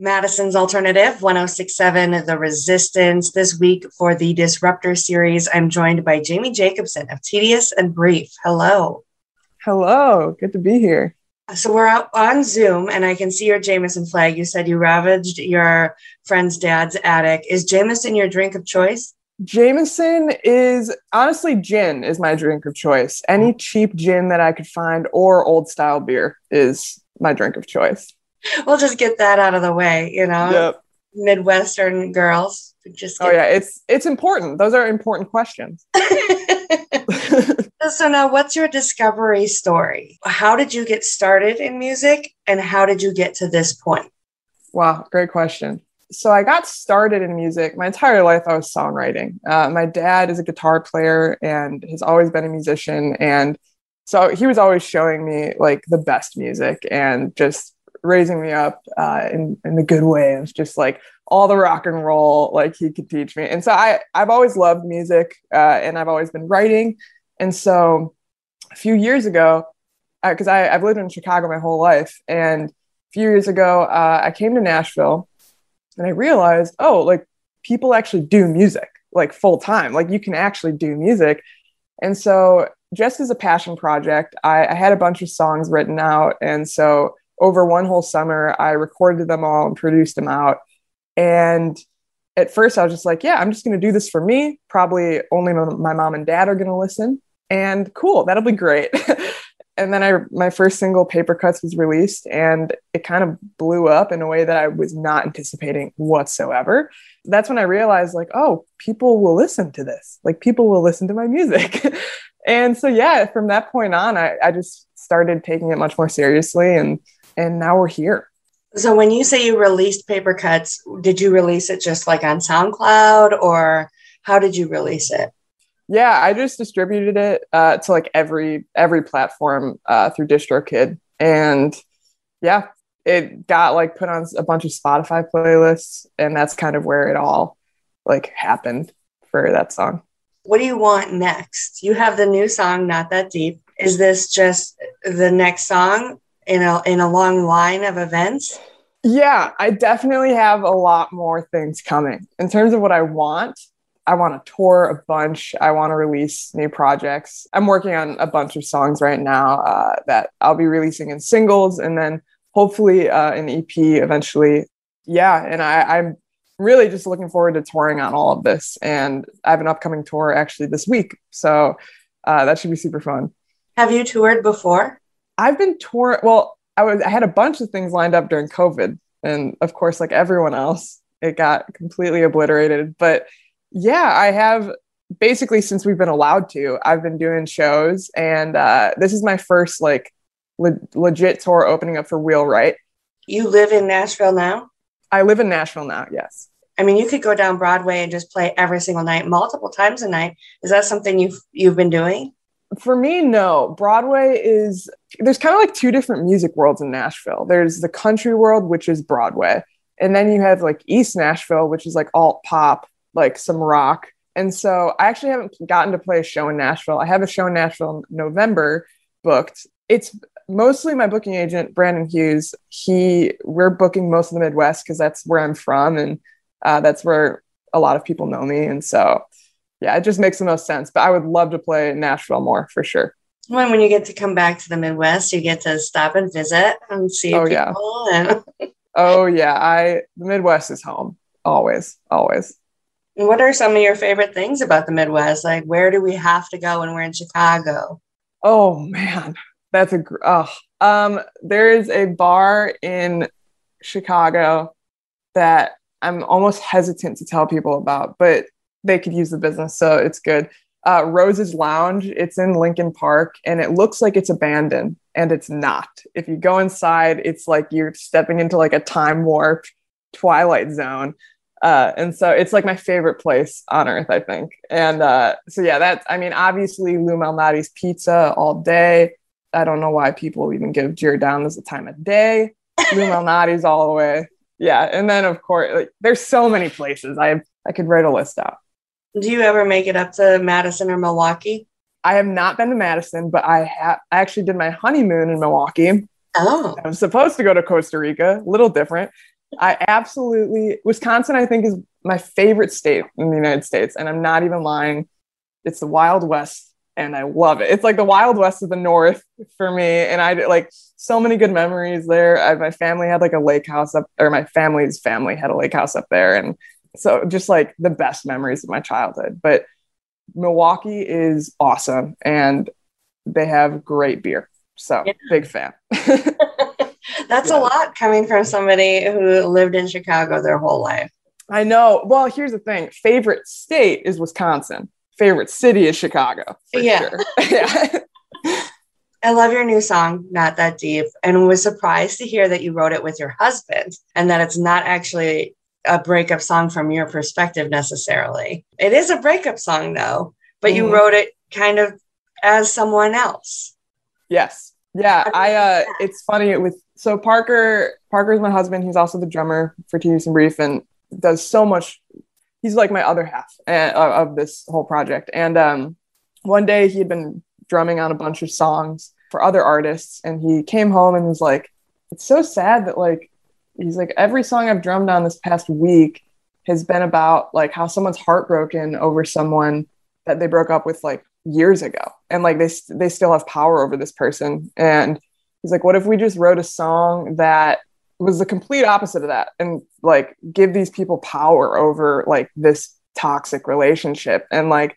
Madison's Alternative 1067 The Resistance. This week for the Disruptor series, I'm joined by Jamie Jacobson of Tedious and Brief. Hello. Hello. Good to be here. So we're out on Zoom and I can see your Jameson flag. You said you ravaged your friend's dad's attic. Is Jameson your drink of choice? Jameson is honestly gin is my drink of choice. Any mm-hmm. cheap gin that I could find or old style beer is my drink of choice we'll just get that out of the way, you know. Yep. Midwestern girls just Oh yeah, it's it's important. Those are important questions. so now what's your discovery story? How did you get started in music and how did you get to this point? Wow, great question. So I got started in music. My entire life I was songwriting. Uh, my dad is a guitar player and has always been a musician and so he was always showing me like the best music and just raising me up uh, in in the good way. Was just like all the rock and roll like he could teach me. And so I I've always loved music uh, and I've always been writing. And so a few years ago, because uh, I I've lived in Chicago my whole life, and a few years ago uh, I came to Nashville, and I realized oh like people actually do music like full time. Like you can actually do music. And so just as a passion project, I, I had a bunch of songs written out, and so over one whole summer, I recorded them all and produced them out. And at first, I was just like, yeah, I'm just going to do this for me. Probably only my mom and dad are going to listen. And cool, that'll be great. and then I my first single paper cuts was released and it kind of blew up in a way that I was not anticipating whatsoever. That's when I realized like, oh, people will listen to this. Like people will listen to my music. and so yeah, from that point on, I, I just started taking it much more seriously and and now we're here. So when you say you released paper cuts, did you release it just like on SoundCloud or how did you release it? Yeah, I just distributed it uh, to like every every platform uh, through DistroKid, and yeah, it got like put on a bunch of Spotify playlists, and that's kind of where it all like happened for that song. What do you want next? You have the new song, Not That Deep. Is this just the next song, in a in a long line of events? Yeah, I definitely have a lot more things coming. In terms of what I want, I want to tour a bunch. I want to release new projects. I'm working on a bunch of songs right now uh, that I'll be releasing in singles and then hopefully uh, an EP eventually. Yeah, and I, I'm really just looking forward to touring on all of this. And I have an upcoming tour actually this week. So uh, that should be super fun. Have you toured before? I've been touring. Well, I was I had a bunch of things lined up during COVID, and of course, like everyone else, it got completely obliterated. But yeah, I have basically since we've been allowed to. I've been doing shows, and uh, this is my first like le- legit tour opening up for Wheelwright. You live in Nashville now. I live in Nashville now. Yes. I mean, you could go down Broadway and just play every single night, multiple times a night. Is that something you've you've been doing? For me, no. Broadway is there's kind of like two different music worlds in Nashville. There's the country world, which is Broadway, and then you have like East Nashville, which is like alt pop, like some rock. And so I actually haven't gotten to play a show in Nashville. I have a show in Nashville in November booked. It's mostly my booking agent, Brandon Hughes. He we're booking most of the Midwest because that's where I'm from, and uh, that's where a lot of people know me. And so yeah, it just makes the most sense. But I would love to play Nashville more for sure. When when you get to come back to the Midwest, you get to stop and visit and see oh, people. Yeah. And oh yeah, I the Midwest is home always, always. What are some of your favorite things about the Midwest? Like, where do we have to go when we're in Chicago? Oh man, that's a oh. Um, there is a bar in Chicago that I'm almost hesitant to tell people about, but they could use the business, so it's good. Uh, Rose's Lounge, it's in Lincoln Park, and it looks like it's abandoned, and it's not. If you go inside, it's like you're stepping into like a time warp twilight zone. Uh, and so it's like my favorite place on earth, I think. And uh, so yeah, that's I mean, obviously Lou Malnati's pizza all day. I don't know why people even give Giordano's the time of day. Lou Malnati's all the way. Yeah, and then of course, like, there's so many places. I I could write a list out. Do you ever make it up to Madison or Milwaukee? I have not been to Madison, but I have. I actually did my honeymoon in Milwaukee. Oh, I was supposed to go to Costa Rica. A little different. I absolutely Wisconsin. I think is my favorite state in the United States, and I'm not even lying. It's the Wild West, and I love it. It's like the Wild West of the North for me, and I like so many good memories there. I, my family had like a lake house up, or my family's family had a lake house up there, and so just like the best memories of my childhood. But Milwaukee is awesome, and they have great beer. So yeah. big fan. That's yeah. a lot coming from somebody who lived in Chicago their whole life. I know. Well, here's the thing favorite state is Wisconsin, favorite city is Chicago. yeah. Sure. yeah. I love your new song, Not That Deep, and was surprised to hear that you wrote it with your husband and that it's not actually a breakup song from your perspective necessarily. It is a breakup song though, but mm-hmm. you wrote it kind of as someone else. Yes. Yeah, I uh it's funny with so Parker Parker's my husband, he's also the drummer for Tedious and Brief and does so much he's like my other half uh, of this whole project. And um one day he had been drumming on a bunch of songs for other artists and he came home and was like it's so sad that like he's like every song I've drummed on this past week has been about like how someone's heartbroken over someone that they broke up with like years ago. And like they they still have power over this person. And he's like what if we just wrote a song that was the complete opposite of that and like give these people power over like this toxic relationship and like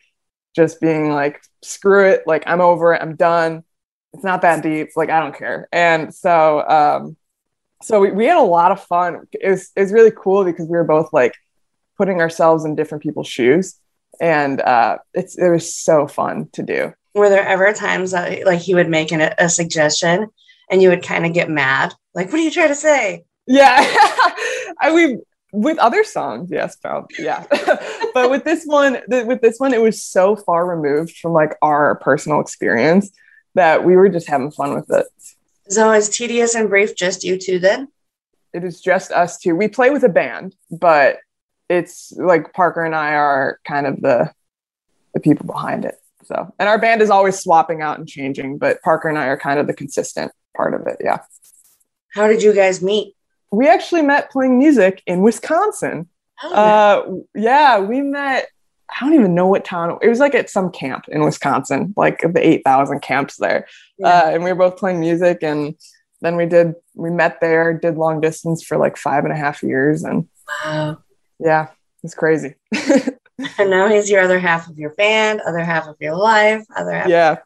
just being like screw it. Like i'm over it. I'm done. It's not that deep. Like i don't care. And so um so we, we had a lot of fun. It was, it was really cool because we were both like putting ourselves in different people's shoes. And uh, it's, it was so fun to do. Were there ever times that like he would make an, a suggestion and you would kind of get mad? Like, what are you trying to say? Yeah. I mean, with other songs, yes, probably, yeah. but with this one, th- with this one, it was so far removed from like our personal experience that we were just having fun with it. So is tedious and brief just you two then? It is just us two. We play with a band, but it's like Parker and I are kind of the the people behind it. So, and our band is always swapping out and changing, but Parker and I are kind of the consistent part of it. Yeah. How did you guys meet? We actually met playing music in Wisconsin. Oh, uh, yeah, we met I don't even know what town it was like at some camp in Wisconsin, like the 8,000 camps there. Yeah. Uh, and we were both playing music. And then we did, we met there, did long distance for like five and a half years. And wow. yeah, it's crazy. and now he's your other half of your band, other half of your life, other half. Yeah.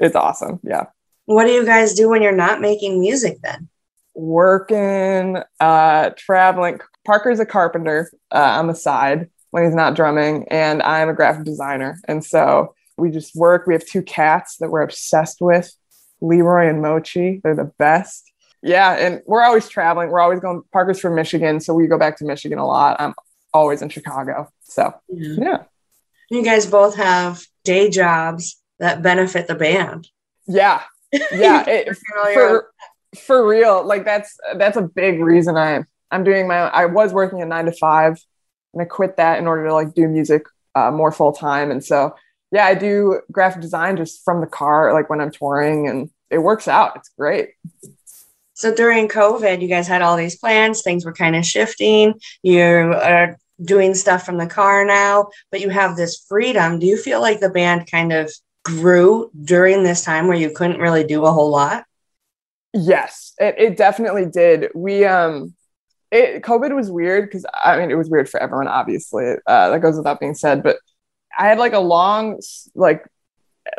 It's awesome. Yeah. What do you guys do when you're not making music then? Working, uh, traveling. Parker's a carpenter uh, on the side when he's not drumming, and I'm a graphic designer. And so we just work. We have two cats that we're obsessed with, Leroy and Mochi. They're the best. Yeah, and we're always traveling. We're always going. Parker's from Michigan, so we go back to Michigan a lot. I'm always in Chicago. So yeah. yeah. You guys both have day jobs that benefit the band. Yeah. Yeah. it, for, for real. Like that's that's a big reason I I'm doing my I was working a nine to five and I quit that in order to like do music uh, more full time. And so, yeah, I do graphic design just from the car, like when I'm touring, and it works out. It's great. So during COVID, you guys had all these plans, things were kind of shifting. You are doing stuff from the car now, but you have this freedom. Do you feel like the band kind of grew during this time where you couldn't really do a whole lot? Yes, it, it definitely did. We um it COVID was weird because I mean it was weird for everyone, obviously. Uh, that goes without being said. But I had like a long like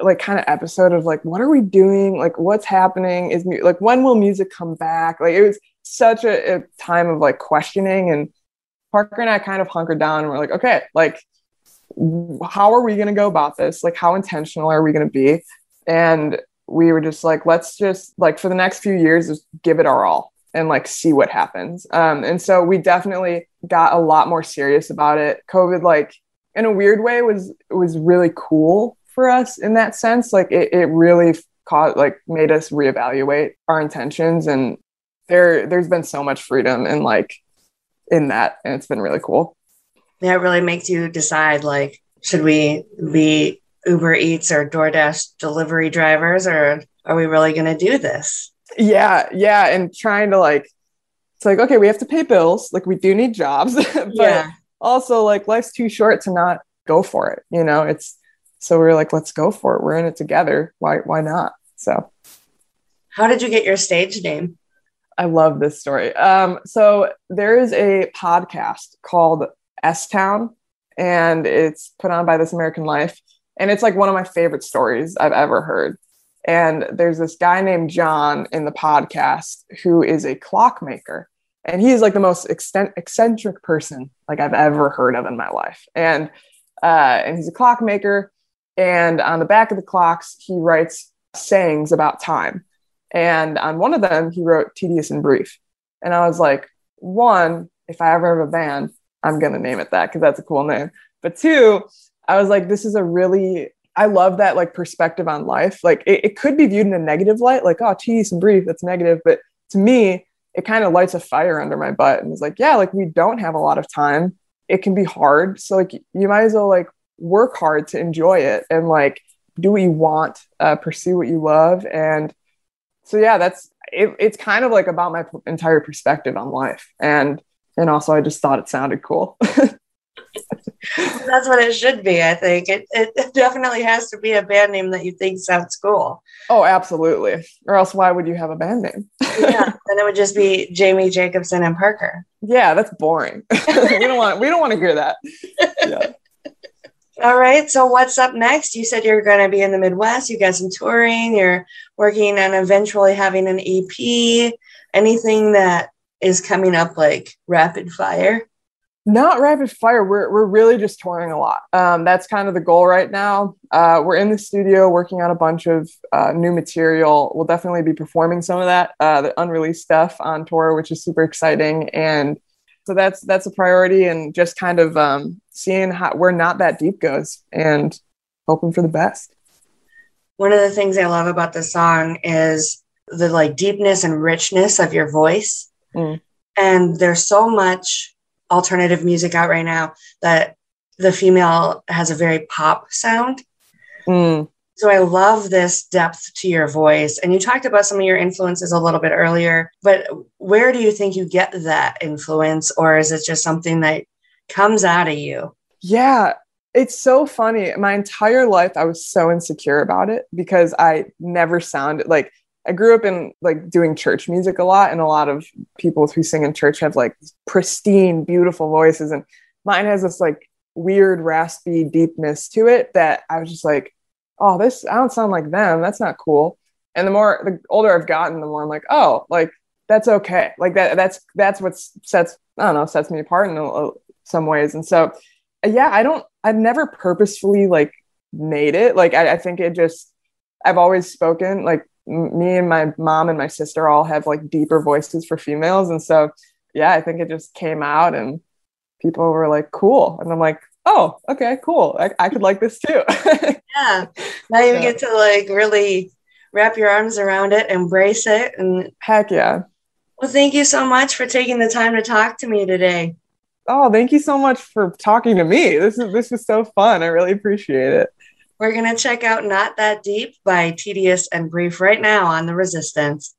like kind of episode of like what are we doing? Like what's happening? Is mu- like when will music come back? Like it was such a, a time of like questioning and parker and i kind of hunkered down and we're like okay like how are we going to go about this? Like how intentional are we going to be? And we were just like let's just like for the next few years just give it our all and like see what happens. Um, and so we definitely got a lot more serious about it. COVID, like in a weird way, was was really cool for us in that sense. Like it, it really caught like made us reevaluate our intentions and there there's been so much freedom in like in that and it's been really cool. Yeah, it really makes you decide like should we be Uber Eats or DoorDash delivery drivers or are we really going to do this? yeah yeah and trying to like it's like, okay, we have to pay bills. Like we do need jobs, but yeah. Also like life's too short to not go for it. You know, it's so we are like, let's go for it. We're in it together. Why why not? So how did you get your stage name? I love this story. Um, so there is a podcast called S Town, and it's put on by This American Life. And it's like one of my favorite stories I've ever heard. And there's this guy named John in the podcast who is a clockmaker. And he's like the most extent- eccentric person like I've ever heard of in my life. And uh, and he's a clockmaker. And on the back of the clocks, he writes sayings about time. And on one of them, he wrote tedious and brief. And I was like, one, if I ever have a band, I'm to name it that because that's a cool name. But two, I was like, this is a really, I love that like perspective on life. Like it, it could be viewed in a negative light, like, oh, tedious and brief, that's negative. But to me, it kind of lights a fire under my butt and it's like, yeah, like we don't have a lot of time. It can be hard. So like you might as well like work hard to enjoy it and like do what you want, uh, pursue what you love. And so yeah, that's it, it's kind of like about my entire perspective on life. And and also I just thought it sounded cool. That's what it should be, I think. It, it definitely has to be a band name that you think sounds cool. Oh, absolutely. Or else why would you have a band name? yeah, then it would just be Jamie Jacobson and Parker. Yeah, that's boring. we don't want we don't want to hear that. Yeah. All right. So what's up next? You said you're going to be in the Midwest. You got some touring. You're working on eventually having an EP. Anything that is coming up like rapid fire? Not rapid fire. We're, we're really just touring a lot. Um, that's kind of the goal right now. Uh, we're in the studio working on a bunch of uh, new material. We'll definitely be performing some of that, uh, the unreleased stuff on tour, which is super exciting. And so that's that's a priority, and just kind of um, seeing how where not that deep goes, and hoping for the best. One of the things I love about the song is the like deepness and richness of your voice Mm. And there's so much alternative music out right now that the female has a very pop sound. Mm. So I love this depth to your voice. And you talked about some of your influences a little bit earlier, but where do you think you get that influence? Or is it just something that comes out of you? Yeah, it's so funny. My entire life, I was so insecure about it because I never sounded like I grew up in like doing church music a lot, and a lot of people who sing in church have like pristine, beautiful voices, and mine has this like weird, raspy deepness to it that I was just like, oh, this I don't sound like them. That's not cool. And the more the older I've gotten, the more I'm like, oh, like that's okay. Like that that's that's what sets I don't know sets me apart in a, some ways. And so, yeah, I don't. I've never purposefully like made it. Like I, I think it just I've always spoken like me and my mom and my sister all have like deeper voices for females. And so yeah i think it just came out and people were like cool. And i'm like oh okay cool. I, I could like this too. Yeah. Now you get to like really wrap your arms around it embrace it and heck yeah. Well thank you so much for taking the time to talk to me today. Oh thank you so much for talking to me. This is this is so fun. I really appreciate it we're going to check out Not That Deep by Tedious and Brief right now on The Resistance.